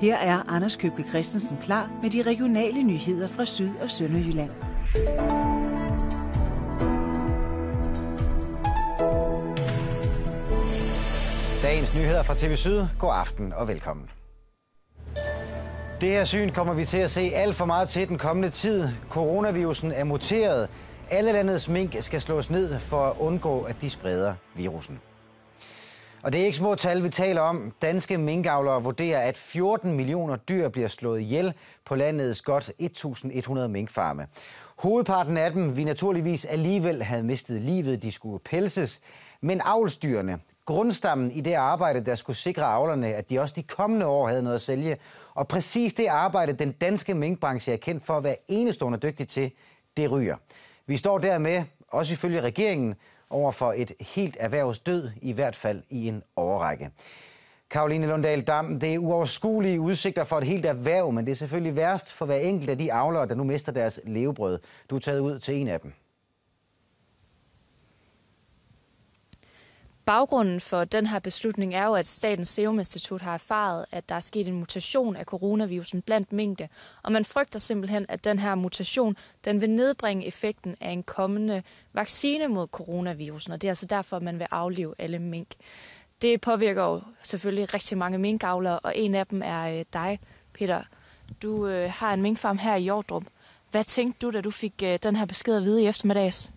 Her er Anders Købke Christensen klar med de regionale nyheder fra Syd- og Sønderjylland. Dagens nyheder fra TV Syd. God aften og velkommen. Det her syn kommer vi til at se alt for meget til den kommende tid. Coronavirusen er muteret. Alle landets mink skal slås ned for at undgå, at de spreder virusen. Og det er ikke små tal, vi taler om. Danske minkavlere vurderer, at 14 millioner dyr bliver slået ihjel på landets godt 1.100 minkfarme. Hovedparten af dem vi naturligvis alligevel havde mistet livet. De skulle pelses. Men avlsdyrene, grundstammen i det arbejde, der skulle sikre avlerne, at de også de kommende år havde noget at sælge. Og præcis det arbejde, den danske minkbranche er kendt for at være enestående dygtig til, det ryger. Vi står dermed, også ifølge regeringen, over for et helt erhvervsdød, i hvert fald i en overrække. Karoline Lundahl Dam, det er uoverskuelige udsigter for et helt erhverv, men det er selvfølgelig værst for hver enkelt af de avlere, der nu mister deres levebrød. Du er taget ud til en af dem. Baggrunden for den her beslutning er jo, at Statens Serum Institut har erfaret, at der er sket en mutation af coronavirusen blandt mængde, og man frygter simpelthen, at den her mutation den vil nedbringe effekten af en kommende vaccine mod coronavirusen, og det er altså derfor, at man vil aflive alle mink. Det påvirker jo selvfølgelig rigtig mange minkavlere, og en af dem er øh, dig, Peter. Du øh, har en minkfarm her i Jordrup. Hvad tænkte du, da du fik øh, den her besked at vide i eftermiddags?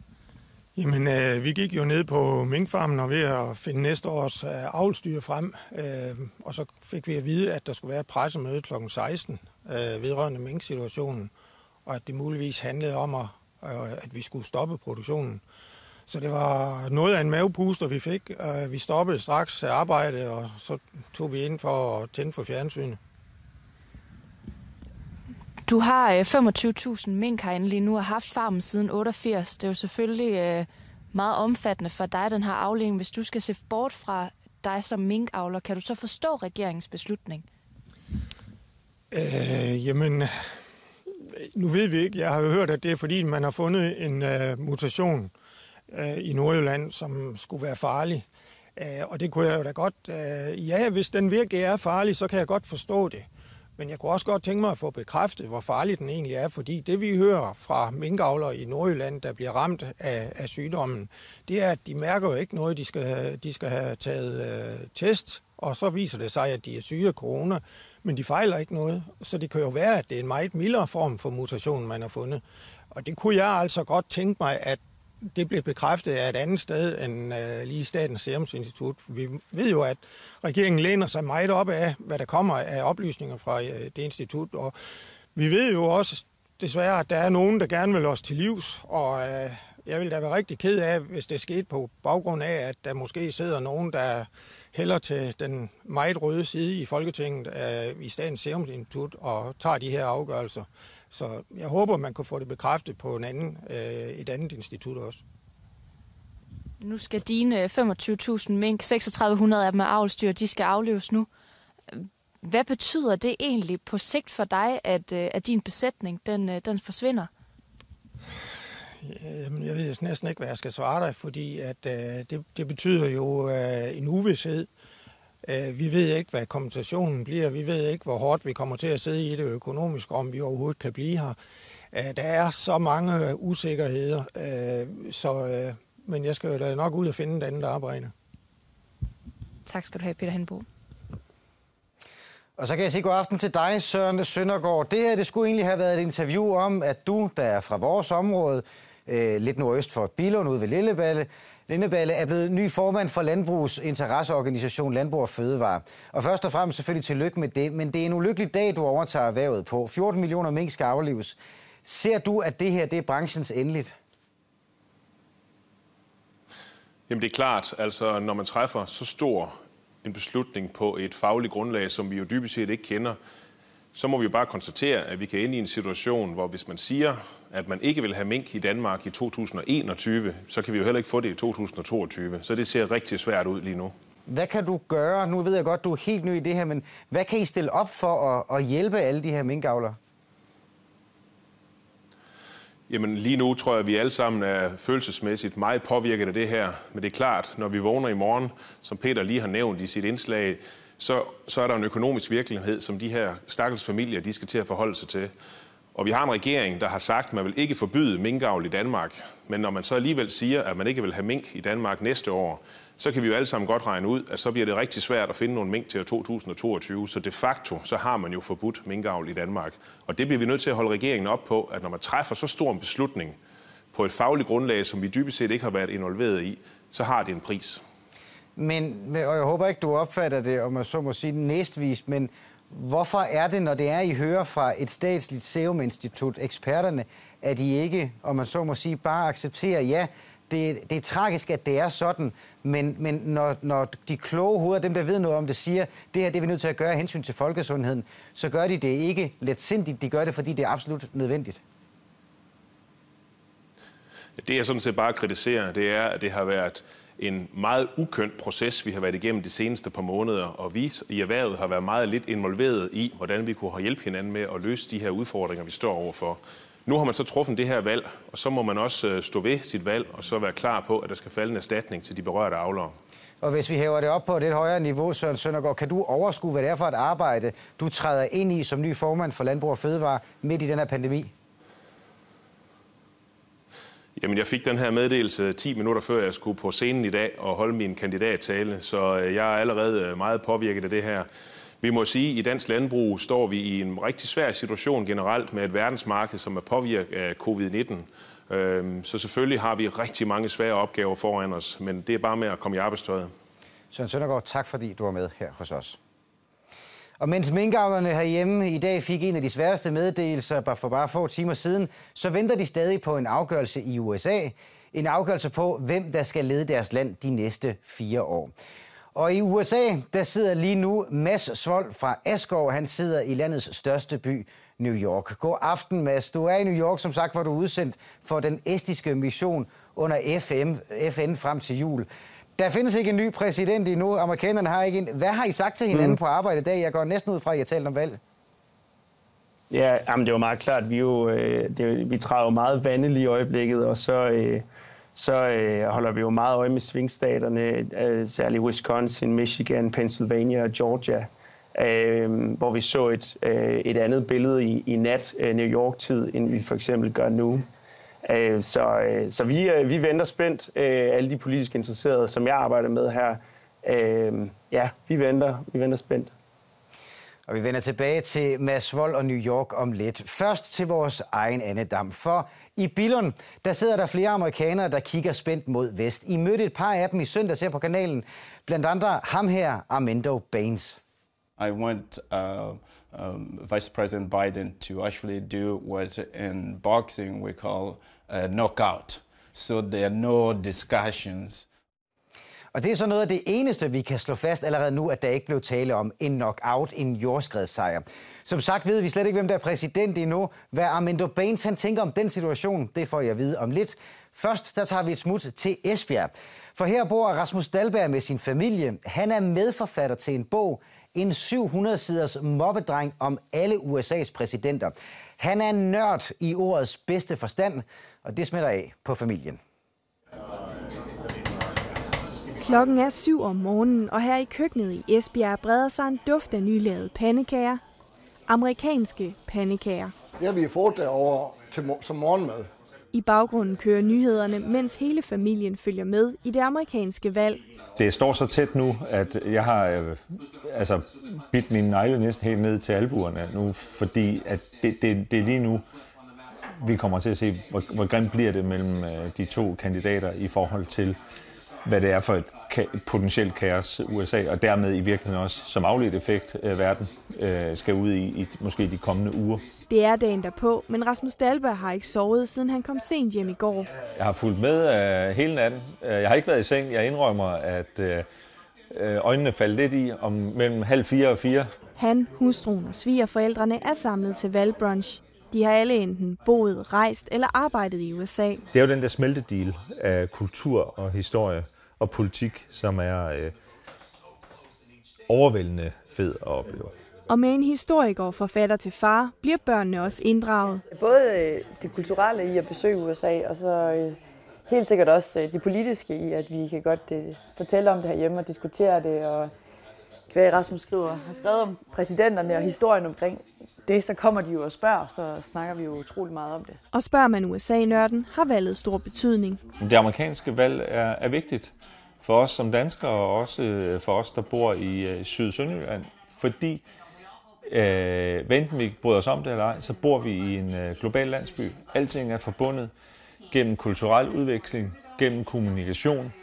Jamen, øh, vi gik jo ned på minkfarmen og ved at finde næste års øh, avlstyre frem, øh, og så fik vi at vide, at der skulle være et pressemøde kl. 16 øh, vedrørende minksituationen, og at det muligvis handlede om, at, øh, at vi skulle stoppe produktionen. Så det var noget af en mavepuster, vi fik. Øh, vi stoppede straks arbejde, og så tog vi ind for at tænde for fjernsynet. Du har øh, 25.000 mink herinde lige nu og har haft farmen siden 88. Det er jo selvfølgelig øh, meget omfattende for dig, den her afling. Hvis du skal se bort fra dig som minkavler, kan du så forstå regeringens beslutning? Øh, jamen, nu ved vi ikke. Jeg har jo hørt, at det er fordi, man har fundet en øh, mutation øh, i Nordjylland, som skulle være farlig. Øh, og det kunne jeg jo da godt... Øh, ja, hvis den virkelig er farlig, så kan jeg godt forstå det. Men jeg kunne også godt tænke mig at få bekræftet, hvor farlig den egentlig er, fordi det vi hører fra minkavlere i Nordjylland, der bliver ramt af, af sygdommen, det er, at de mærker jo ikke noget, de skal, de skal have taget øh, test, og så viser det sig, at de er syge af corona, men de fejler ikke noget. Så det kan jo være, at det er en meget mildere form for mutation, man har fundet. Og det kunne jeg altså godt tænke mig, at det blev bekræftet af et andet sted end øh, lige Statens Serum Institut. Vi ved jo, at regeringen læner sig meget op af, hvad der kommer af oplysninger fra øh, det institut, og vi ved jo også desværre, at der er nogen, der gerne vil os til livs, og øh, jeg vil da være rigtig ked af, hvis det skete på baggrund af, at der måske sidder nogen, der hælder til den meget røde side i Folketinget øh, i Statens Serum Institut og tager de her afgørelser. Så jeg håber, man kan få det bekræftet på en anden, øh, et andet institut også. Nu skal dine 25.000 mink, 3600 af dem er avlstyr, de skal afleves nu. Hvad betyder det egentlig på sigt for dig, at, øh, at din besætning den, øh, den forsvinder? Jeg ved næsten ikke, hvad jeg skal svare dig, fordi at, øh, det, det betyder jo øh, en uvidshed. Øh, vi ved ikke, hvad kompensationen bliver. Vi ved ikke, hvor hårdt vi kommer til at sidde i det økonomisk, om vi overhovedet kan blive her. Øh, der er så mange usikkerheder, øh, så, men jeg skal jo da nok ud og finde et andet arbejde. Tak skal du have, Peter Henbo. Og så kan jeg sige god aften til dig, Søren Søndergaard. Det her det skulle egentlig have været et interview om, at du, der er fra vores område, øh, lidt nordøst for Bilund ude ved Lilleballe, Lindeballe er blevet ny formand for Landbrugs interesseorganisation Landbrug og Fødevare. Og først og fremmest selvfølgelig tillykke med det, men det er en ulykkelig dag, du overtager erhvervet på. 14 millioner mink skal aflives. Ser du, at det her det er branchens endeligt? Jamen det er klart, altså når man træffer så stor en beslutning på et fagligt grundlag, som vi jo dybest set ikke kender, så må vi jo bare konstatere, at vi kan ind i en situation, hvor hvis man siger, at man ikke vil have mink i Danmark i 2021, så kan vi jo heller ikke få det i 2022. Så det ser rigtig svært ud lige nu. Hvad kan du gøre? Nu ved jeg godt, du er helt ny i det her, men hvad kan I stille op for at, at hjælpe alle de her minkavlere? Jamen lige nu tror jeg, at vi alle sammen er følelsesmæssigt meget påvirket af det her. Men det er klart, når vi vågner i morgen, som Peter lige har nævnt i sit indslag, så, så er der en økonomisk virkelighed, som de her stakkels familier de skal til at forholde sig til. Og vi har en regering, der har sagt, at man vil ikke forbyde minkavl i Danmark. Men når man så alligevel siger, at man ikke vil have mink i Danmark næste år, så kan vi jo alle sammen godt regne ud, at så bliver det rigtig svært at finde nogle mink til 2022. Så de facto, så har man jo forbudt minkavl i Danmark. Og det bliver vi nødt til at holde regeringen op på, at når man træffer så stor en beslutning på et fagligt grundlag, som vi dybest set ikke har været involveret i, så har det en pris. Men, og jeg håber ikke, du opfatter det, om man så må sige, næstvist, men hvorfor er det, når det er, I hører fra et statsligt Serum Institut, eksperterne, at I ikke, om man så må sige, bare accepterer, ja, det, det er tragisk, at det er sådan, men, men når, når de kloge hoveder, dem der ved noget om det, siger, det her det er vi nødt til at gøre af hensyn til folkesundheden, så gør de det ikke let sindigt, de gør det, fordi det er absolut nødvendigt. Det jeg sådan set bare kritiserer, det er, at det har været en meget ukønt proces, vi har været igennem de seneste par måneder, og vi i erhvervet har været meget lidt involveret i, hvordan vi kunne hjælpe hinanden med at løse de her udfordringer, vi står overfor. Nu har man så truffet det her valg, og så må man også øh, stå ved sit valg, og så være klar på, at der skal falde en erstatning til de berørte avlere. Og hvis vi hæver det op på et lidt højere niveau, Søren Søndergaard, kan du overskue, hvad det er for et arbejde, du træder ind i som ny formand for Landbrug og Fødevare midt i den her pandemi? Jamen, jeg fik den her meddelelse 10 minutter før jeg skulle på scenen i dag og holde min kandidattale, så øh, jeg er allerede øh, meget påvirket af det her. Vi må sige, at i dansk landbrug står vi i en rigtig svær situation generelt med et verdensmarked, som er påvirket af covid-19. Øhm, så selvfølgelig har vi rigtig mange svære opgaver foran os, men det er bare med at komme i arbejdstøjet. Søren Søndergaard, tak fordi du var med her hos os. Og mens minkavlerne herhjemme i dag fik en af de sværeste meddelelser for bare få timer siden, så venter de stadig på en afgørelse i USA. En afgørelse på, hvem der skal lede deres land de næste fire år. Og i USA, der sidder lige nu Mads Svold fra Askov. Han sidder i landets største by, New York. God aften, Mads. Du er i New York, som sagt, hvor du er udsendt for den estiske mission under FM, FN frem til jul. Der findes ikke en ny præsident endnu. Amerikanerne har ikke en. Hvad har I sagt til hinanden mm. på arbejde i dag? Jeg går næsten ud fra, at I har talt om valg. Ja, jamen det var meget klart. Vi, jo, øh, det, vi træder jo meget vandet i øjeblikket, og så, øh, så øh, holder vi jo meget øje med svingstaterne, øh, særligt Wisconsin, Michigan, Pennsylvania og Georgia, øh, hvor vi så et, øh, et andet billede i, i nat øh, New York-tid, end vi for eksempel gør nu. Øh, så, øh, så vi, øh, vi venter spændt, øh, alle de politisk interesserede, som jeg arbejder med her. Øh, ja, vi venter, vi venter spændt. Og vi vender tilbage til Mads Vold og New York om lidt. Først til vores egen Anne Dam, for i Billund, der sidder der flere amerikanere, der kigger spændt mod vest. I mødte et par af dem i søndags her på kanalen. Blandt andre ham her, Armando Baines. I want uh, um, Vice President Biden to actually do what in boxing we call a knockout. So there are no discussions. Og det er så noget af det eneste, vi kan slå fast allerede nu, at der ikke blev tale om en knockout, en jordskredssejr. Som sagt ved vi slet ikke, hvem der er præsident endnu. Hvad Armando Baines han tænker om den situation, det får jeg at vide om lidt. Først der tager vi et smut til Esbjerg. For her bor Rasmus Dalberg med sin familie. Han er medforfatter til en bog, en 700-siders mobbedreng om alle USA's præsidenter. Han er nørd i ordets bedste forstand, og det smitter af på familien. Klokken er syv om morgenen, og her i køkkenet i Esbjerg breder sig en duft af nylavede pandekager. Amerikanske pandekager. Det har vi fået derovre til, som morgenmad. I baggrunden kører nyhederne, mens hele familien følger med i det amerikanske valg. Det står så tæt nu, at jeg har øh, altså, bidt mine negle næsten helt ned til albuerne nu, fordi at det, det, det er lige nu, vi kommer til at se, hvor, hvor grimt bliver det mellem øh, de to kandidater i forhold til, hvad det er for et ka- potentielt kaos USA, og dermed i virkeligheden også som afledt effekt øh, verden øh, skal ud i, i måske de kommende uger. Det er dagen derpå, men Rasmus Dahlberg har ikke sovet, siden han kom sent hjem i går. Jeg har fulgt med øh, hele natten. Øh, jeg har ikke været i seng. Jeg indrømmer, at øh, øh, øjnene faldt lidt i om mellem halv fire og fire. Han, hustruen og svigerforældrene er samlet til valgbrunch. De har alle enten boet, rejst eller arbejdet i USA. Det er jo den der smeltedil af kultur og historie og politik, som er øh, overvældende fed at opleve. Og med en historiker og forfatter til far, bliver børnene også inddraget. Både øh, det kulturelle i at besøge USA, og så øh, helt sikkert også øh, det politiske i, at vi kan godt fortælle om det her hjemme og diskutere det, og Kvæg Rasmus skriver, har skrevet om præsidenterne og historien omkring det, så kommer de jo og spørger, så snakker vi jo utrolig meget om det. Og spørger man USA-nørden, har valget stor betydning. Det amerikanske valg er, er vigtigt for os som danskere, og også øh, for os, der bor i øh, Syd-Sønderjylland, fordi øh, enten vi bryder os om det eller ej, så bor vi i en øh, global landsby. Alting er forbundet gennem kulturel udveksling, gennem kommunikation,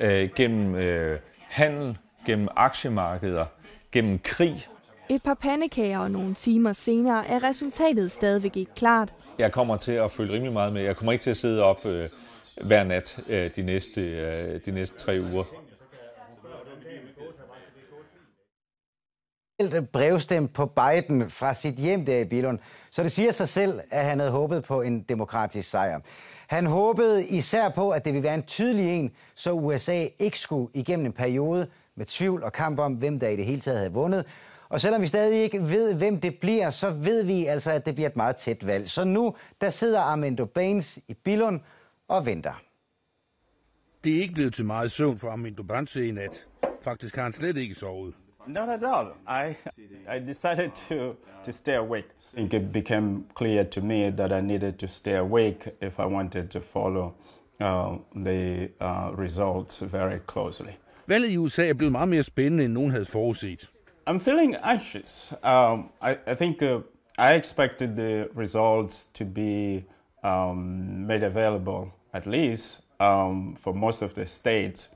øh, gennem øh, handel, gennem aktiemarkeder, gennem krig. Et par pandekager og nogle timer senere er resultatet stadigvæk ikke klart. Jeg kommer til at følge rimelig meget med. Jeg kommer ikke til at sidde op øh, hver nat øh, de, næste, øh, de næste tre uger. brevstemt på Biden fra sit hjem der i Billund. Så det siger sig selv, at han havde håbet på en demokratisk sejr. Han håbede især på, at det ville være en tydelig en, så USA ikke skulle igennem en periode med tvivl og kamp om, hvem der i det hele taget havde vundet. Og selvom vi stadig ikke ved, hvem det bliver, så ved vi altså, at det bliver et meget tæt valg. Så nu, der sidder Armando Baines i Billund og venter. Det er ikke blevet til meget søvn for Armando Banse i nat. Faktisk har han slet ikke sovet. Not at all. I I decided to to stay awake. It became clear to me that I needed to stay awake if I wanted to follow uh, the uh, results very closely. Valget i USA er blevet meget mere spændende, end nogen havde forudset. I'm feeling anxious. Um, I, I think uh, I expected the results to be um, made available, at least um, for most of the states,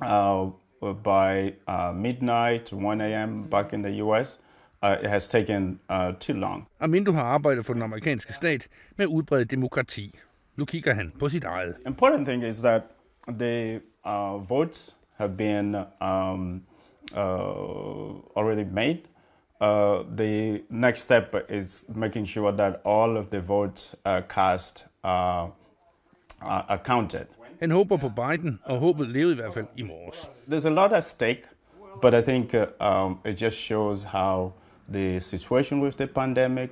uh, by uh, midnight, 1 a.m. back in the US. Uh, it has taken uh, too long. Armindo har arbejdet for den amerikanske stat med at udbrede demokrati. Nu kigger han på sit eget. Important thing is that the uh, votes have been um, uh, already made. Uh, the next step is making sure that all of the votes uh, cast uh, are counted. Han håber på Biden, og håbet levede i hvert fald i morges. There's a lot at stake, but I think uh, um, it just shows how the situation with the pandemic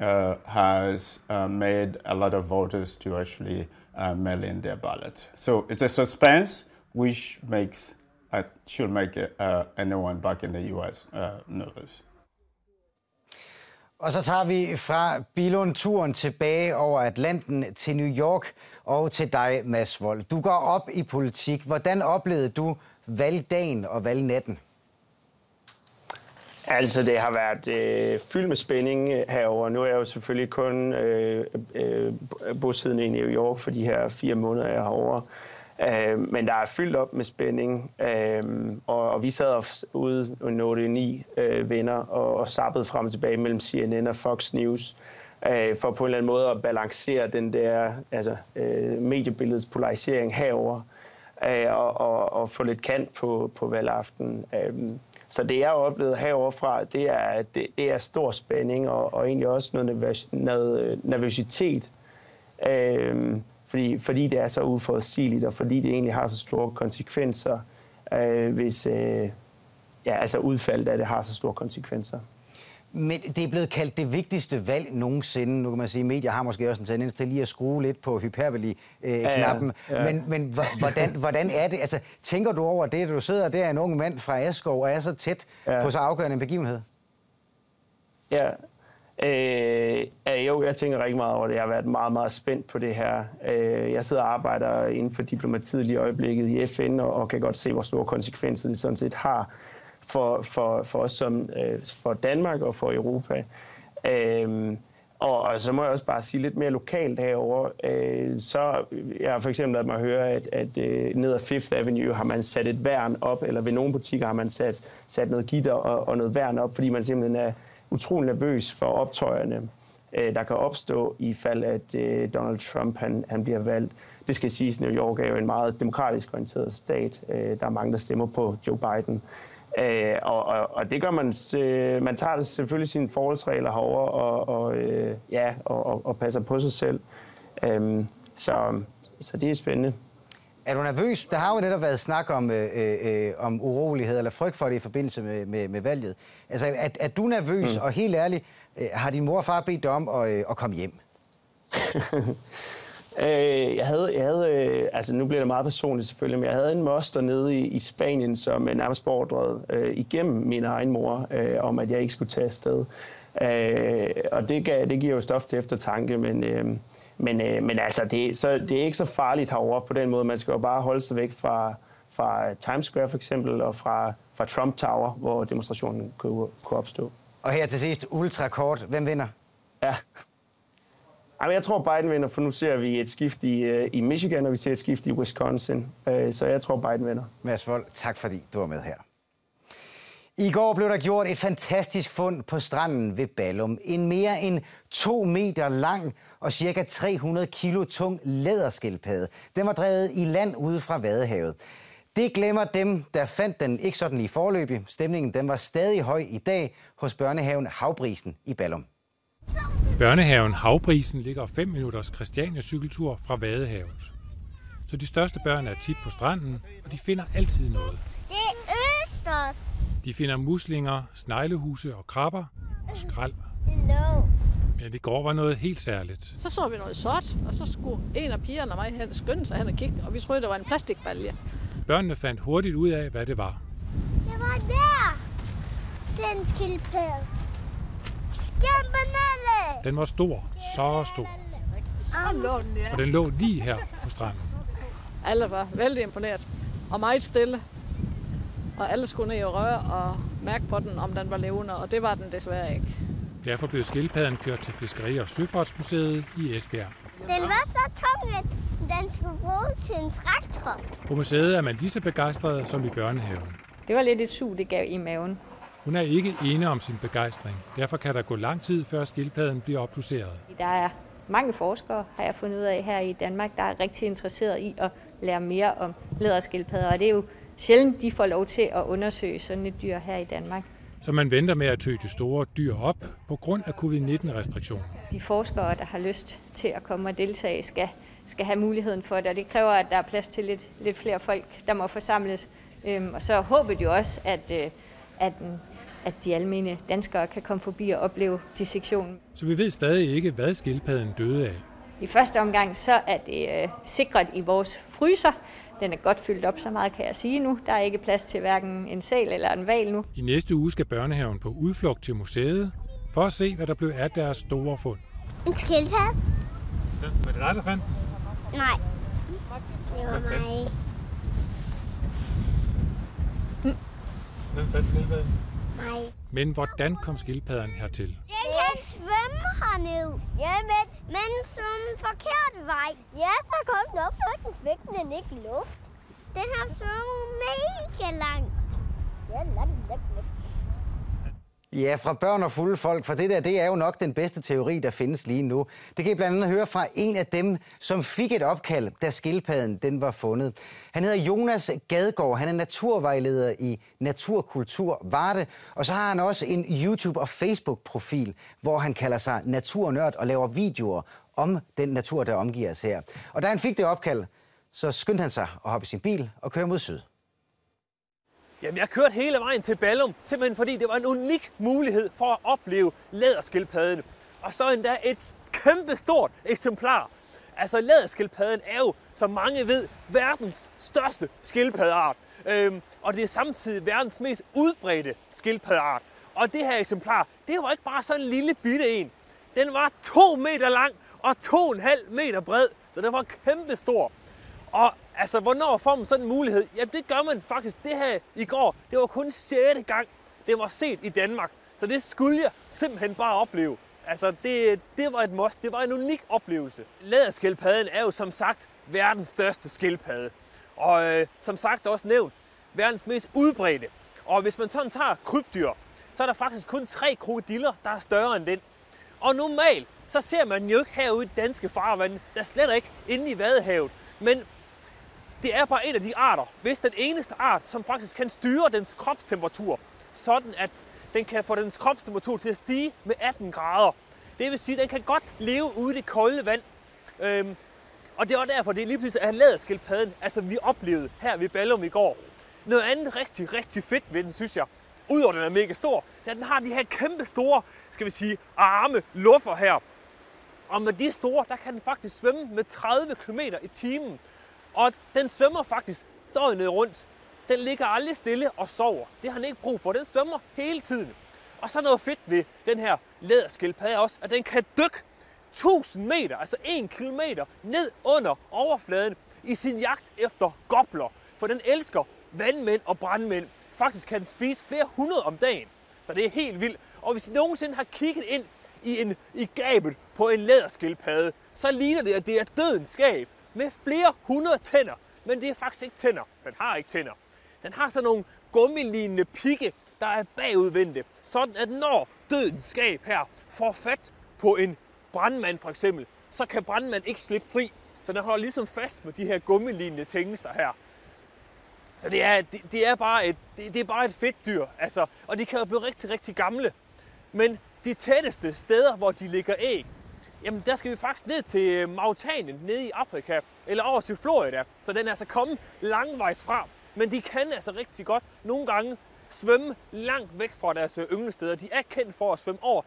uh, has uh, made a lot of voters to actually uh, mail in their ballot. So it's a suspense which makes uh, should make uh, anyone back in the U.S. Uh, nervous. Og så tager vi fra Bilund turen tilbage over Atlanten til New York og til dig, Mads Vold. Du går op i politik. Hvordan oplevede du valgdagen og valgnatten? Altså, det har været øh, fyldt med spænding herover. Nu er jeg jo selvfølgelig kun øh, øh, bosiddende i New York for de her fire måneder, jeg er herovre. Øh, men der er fyldt op med spænding, øh, og, og vi sad ude og 8-9 øh, venner og, og sappede frem og tilbage mellem CNN og Fox News øh, for på en eller anden måde at balancere den der altså, øh, mediebilledets polarisering herover øh, og, og, og få lidt kant på, på valgaften. Øh, så det, jeg har oplevet heroverfra, det er, det, det er stor spænding og, og egentlig også noget, noget nervøsitet. Øh, fordi, fordi det er så uforudsigeligt, og fordi det egentlig har så store konsekvenser, øh, hvis øh, ja, altså udfaldet af det har så store konsekvenser. Men det er blevet kaldt det vigtigste valg nogensinde. Nu kan man sige, at medier har måske også en tendens til lige at skrue lidt på hyperbeli-knappen. Ja, ja. Men, men hvordan, hvordan er det? Altså, tænker du over det, du sidder der en ung mand fra Askov og er så tæt ja. på så afgørende en begivenhed? Ja, Øh, jo, jeg tænker rigtig meget over det. Jeg har været meget, meget spændt på det her. Øh, jeg sidder og arbejder inden for diplomatiet i øjeblikket i FN, og, og kan godt se, hvor store konsekvenser det sådan set har for, for, for os som øh, for Danmark og for Europa. Øh, og, og så må jeg også bare sige lidt mere lokalt herover. Øh, så jeg har for eksempel lavet mig høre, at, at øh, ned ad Fifth Avenue har man sat et værn op, eller ved nogle butikker har man sat, sat noget gitter og, og noget værn op, fordi man simpelthen er utrolig nervøs for optøjerne, øh, der kan opstå i fald, at øh, Donald Trump han, han bliver valgt. Det skal siges, at New York er jo en meget demokratisk orienteret stat. Øh, der er mange, der stemmer på Joe Biden. Øh, og, og, og det gør man, øh, man tager selvfølgelig sine forholdsregler herover og, og, øh, ja, og, og, og passer på sig selv. Øh, så, så det er spændende. Er du nervøs? Der har jo netop været snak om, øh, øh, om urolighed eller frygt for det i forbindelse med, med, med valget. Altså, er, er du nervøs, mm. og helt ærligt, øh, har din mor og far bedt dig om at, øh, at komme hjem? Øh, jeg havde, jeg havde øh, altså nu bliver det meget personligt selvfølgelig, men jeg havde en moster nede i, i Spanien, som øh, nærmest beordrede øh, igennem min egen mor, øh, om at jeg ikke skulle tage afsted. Øh, og det, gav, det giver jo stof til eftertanke, men, øh, men, øh, men altså, det, så, det er ikke så farligt herovre på den måde. Man skal jo bare holde sig væk fra, fra Times Square for eksempel, og fra, fra Trump Tower, hvor demonstrationen kunne, kunne opstå. Og her til sidst, ultrakort. Hvem vinder? Ja. Jamen, jeg tror, Biden vinder, for nu ser vi et skift i, uh, i Michigan, og vi ser et skift i Wisconsin. Uh, så jeg tror, Biden vinder. Mads Vold, tak fordi du var med her. I går blev der gjort et fantastisk fund på stranden ved Ballum. En mere end to meter lang og cirka 300 kilo tung læderskildpadde. Den var drevet i land ude fra Vadehavet. Det glemmer dem, der fandt den ikke sådan lige forløbig. Stemningen den var stadig høj i dag hos børnehaven Havbrisen i Ballum. Børnehaven Havbrisen ligger 5 minutters Christiania cykeltur fra Vadehavet. Så de største børn er tit på stranden, og de finder altid noget. Det er østers. De finder muslinger, sneglehuse og krabber og skrald. Hello. Men det går var noget helt særligt. Så så vi noget sort, og så skulle en af pigerne og mig hen skynde sig hen og kigge, og vi troede, det var en plastikbalje. Børnene fandt hurtigt ud af, hvad det var. Det var der. Den skildpadde. Kæmpe Den var stor, så stor. Og den lå lige her på stranden. Alle var vældig imponeret og meget stille. Og alle skulle ned og røre og mærke på den, om den var levende, og det var den desværre ikke. Derfor blev skildpadden kørt til Fiskeri- og Søfartsmuseet i Esbjerg. Den var så tung, at den skulle bruges til en traktor. På museet er man lige så begejstret som i børnehaven. Det var lidt et sug, det gav i maven. Hun er ikke ene om sin begejstring. Derfor kan der gå lang tid, før skildpadden bliver obduceret. Der er mange forskere, har jeg fundet ud af her i Danmark, der er rigtig interesseret i at lære mere om læderskildpadder. Og det er jo sjældent, de får lov til at undersøge sådan et dyr her i Danmark. Så man venter med at tøge de store dyr op på grund af covid-19-restriktioner. De forskere, der har lyst til at komme og deltage, skal, skal have muligheden for det, og det kræver, at der er plads til lidt, lidt flere folk, der må forsamles. Øhm, og så håber de jo også, at, øh, at, at de almindelige danskere kan komme forbi og opleve dissektionen. Så vi ved stadig ikke, hvad skildpadden døde af. I første omgang så er det øh, sikret i vores fryser, den er godt fyldt op, så meget kan jeg sige nu. Der er ikke plads til hverken en sæl eller en val nu. I næste uge skal børnehaven på udflugt til museet for at se, hvad der blev af deres store fund. En skildpadde? Ja, var det dig, der fandt Nej. Det var mig. Hvem fandt skildpadden? Nej. Men hvordan kom skildpadden hertil? Den kan svømme herned. Ja, men, men som forkert vej. Ja, så kom den op, og den fik den ikke luft. Den har svømmet mega langt. Ja, den væk, væk. Ja, fra børn og fulde folk, for det der, det er jo nok den bedste teori, der findes lige nu. Det kan I blandt andet høre fra en af dem, som fik et opkald, da skildpadden den var fundet. Han hedder Jonas Gadgaard, han er naturvejleder i Naturkultur Varde, og så har han også en YouTube- og Facebook-profil, hvor han kalder sig Naturnørd og laver videoer om den natur, der omgiver os her. Og da han fik det opkald, så skyndte han sig at hoppe i sin bil og køre mod syd. Jamen, jeg kørte hele vejen til Ballum, simpelthen fordi det var en unik mulighed for at opleve læderskildpadden. Og så endda et kæmpe stort eksemplar. Altså, læderskildpadden er jo, som mange ved, verdens største skildpaddeart. Øhm, og det er samtidig verdens mest udbredte skildpaddeart. Og det her eksemplar, det var ikke bare sådan en lille bitte en. Den var 2 meter lang og to og en halv meter bred, så den var kæmpe stor. Og altså, hvornår får man sådan en mulighed? Jamen, det gør man faktisk. Det her i går, det var kun 6. gang, det var set i Danmark. Så det skulle jeg simpelthen bare opleve. Altså, det, det var et must. Det var en unik oplevelse. Læderskildpadden er jo som sagt verdens største skildpadde. Og øh, som sagt også nævnt, verdens mest udbredte. Og hvis man sådan tager krybdyr, så er der faktisk kun tre krokodiller, der er større end den. Og normalt, så ser man jo ikke herude i danske farvand, der slet ikke inde i Vadehavet. Men det er bare en af de arter, hvis den eneste art, som faktisk kan styre dens kropstemperatur, sådan at den kan få dens kropstemperatur til at stige med 18 grader. Det vil sige, at den kan godt leve ude i det kolde vand. Øhm, og det var derfor, det lige pludselig at læderskildpadden, altså vi oplevede her ved Ballum i går. Noget andet rigtig, rigtig fedt ved den, synes jeg, udover at den er mega stor, det er, at den har de her kæmpe store, skal vi sige, arme, luffer her. Og med de store, der kan den faktisk svømme med 30 km i timen. Og den svømmer faktisk døgnet rundt. Den ligger aldrig stille og sover. Det har den ikke brug for. Den svømmer hele tiden. Og så noget fedt ved den her læderskildpadde også, at den kan dykke 1000 meter, altså 1 km ned under overfladen i sin jagt efter gobler. For den elsker vandmænd og brandmænd. Faktisk kan den spise flere hundrede om dagen. Så det er helt vildt. Og hvis I nogensinde har kigget ind i, en, i gabet på en læderskildpadde, så ligner det, at det er dødens skab med flere hundrede tænder. Men det er faktisk ikke tænder. Den har ikke tænder. Den har sådan nogle gummilignende pigge, der er bagudvendte. Sådan at når dødens skab her får fat på en brandmand for eksempel, så kan brandmand ikke slippe fri. Så den holder ligesom fast med de her gummilignende tingester her. Så det er, det, det er, bare, et, det, det er bare et fedt dyr. Altså, og de kan jo blive rigtig, rigtig gamle. Men de tætteste steder, hvor de ligger æg, jamen der skal vi faktisk ned til øh, Mauritanien, nede i Afrika, eller over til Florida. Så den er altså kommet langvejs fra. Men de kan altså rigtig godt nogle gange svømme langt væk fra deres øh, ynglesteder. De er kendt for at svømme over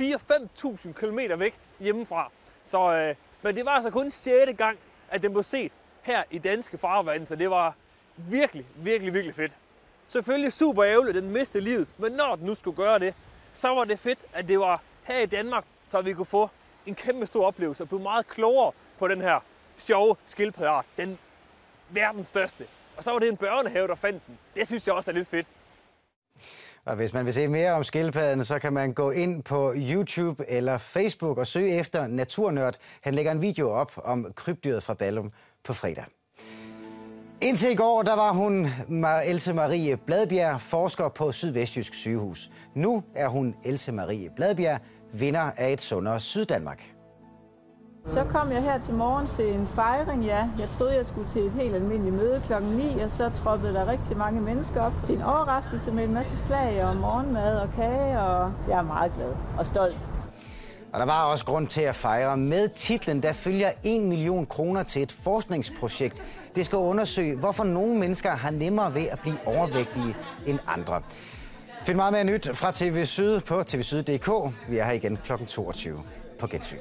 4-5.000 km væk hjemmefra. Så, øh, men det var altså kun 6. gang, at den blev set her i danske farvand, så det var virkelig, virkelig, virkelig fedt. Selvfølgelig super ærgerligt, at den mistede livet, men når den nu skulle gøre det, så var det fedt, at det var her i Danmark, så vi kunne få en kæmpe stor oplevelse og blev meget klogere på den her sjove skildpaddeart. Den verdens største. Og så var det en børnehave, der fandt den. Det synes jeg også er lidt fedt. Og hvis man vil se mere om skildpadden, så kan man gå ind på YouTube eller Facebook og søge efter Naturnørd. Han lægger en video op om krybdyret fra Ballum på fredag. Indtil i går, der var hun Else Marie Bladbjerg, forsker på Sydvestjysk sygehus. Nu er hun Else Marie Bladbjerg, vinder af et sundere Syddanmark. Så kom jeg her til morgen til en fejring, ja. Jeg troede, jeg skulle til et helt almindeligt møde klokken 9, og så troppede der rigtig mange mennesker op til en overraskelse med en masse flag og morgenmad og kage, og jeg er meget glad og stolt. Og der var også grund til at fejre. Med titlen, der følger 1 million kroner til et forskningsprojekt. Det skal undersøge, hvorfor nogle mennesker har nemmere ved at blive overvægtige end andre. Find meget mere nyt fra TV Syd på tvsyd.dk. Vi er her igen kl. 22 på Gensyn.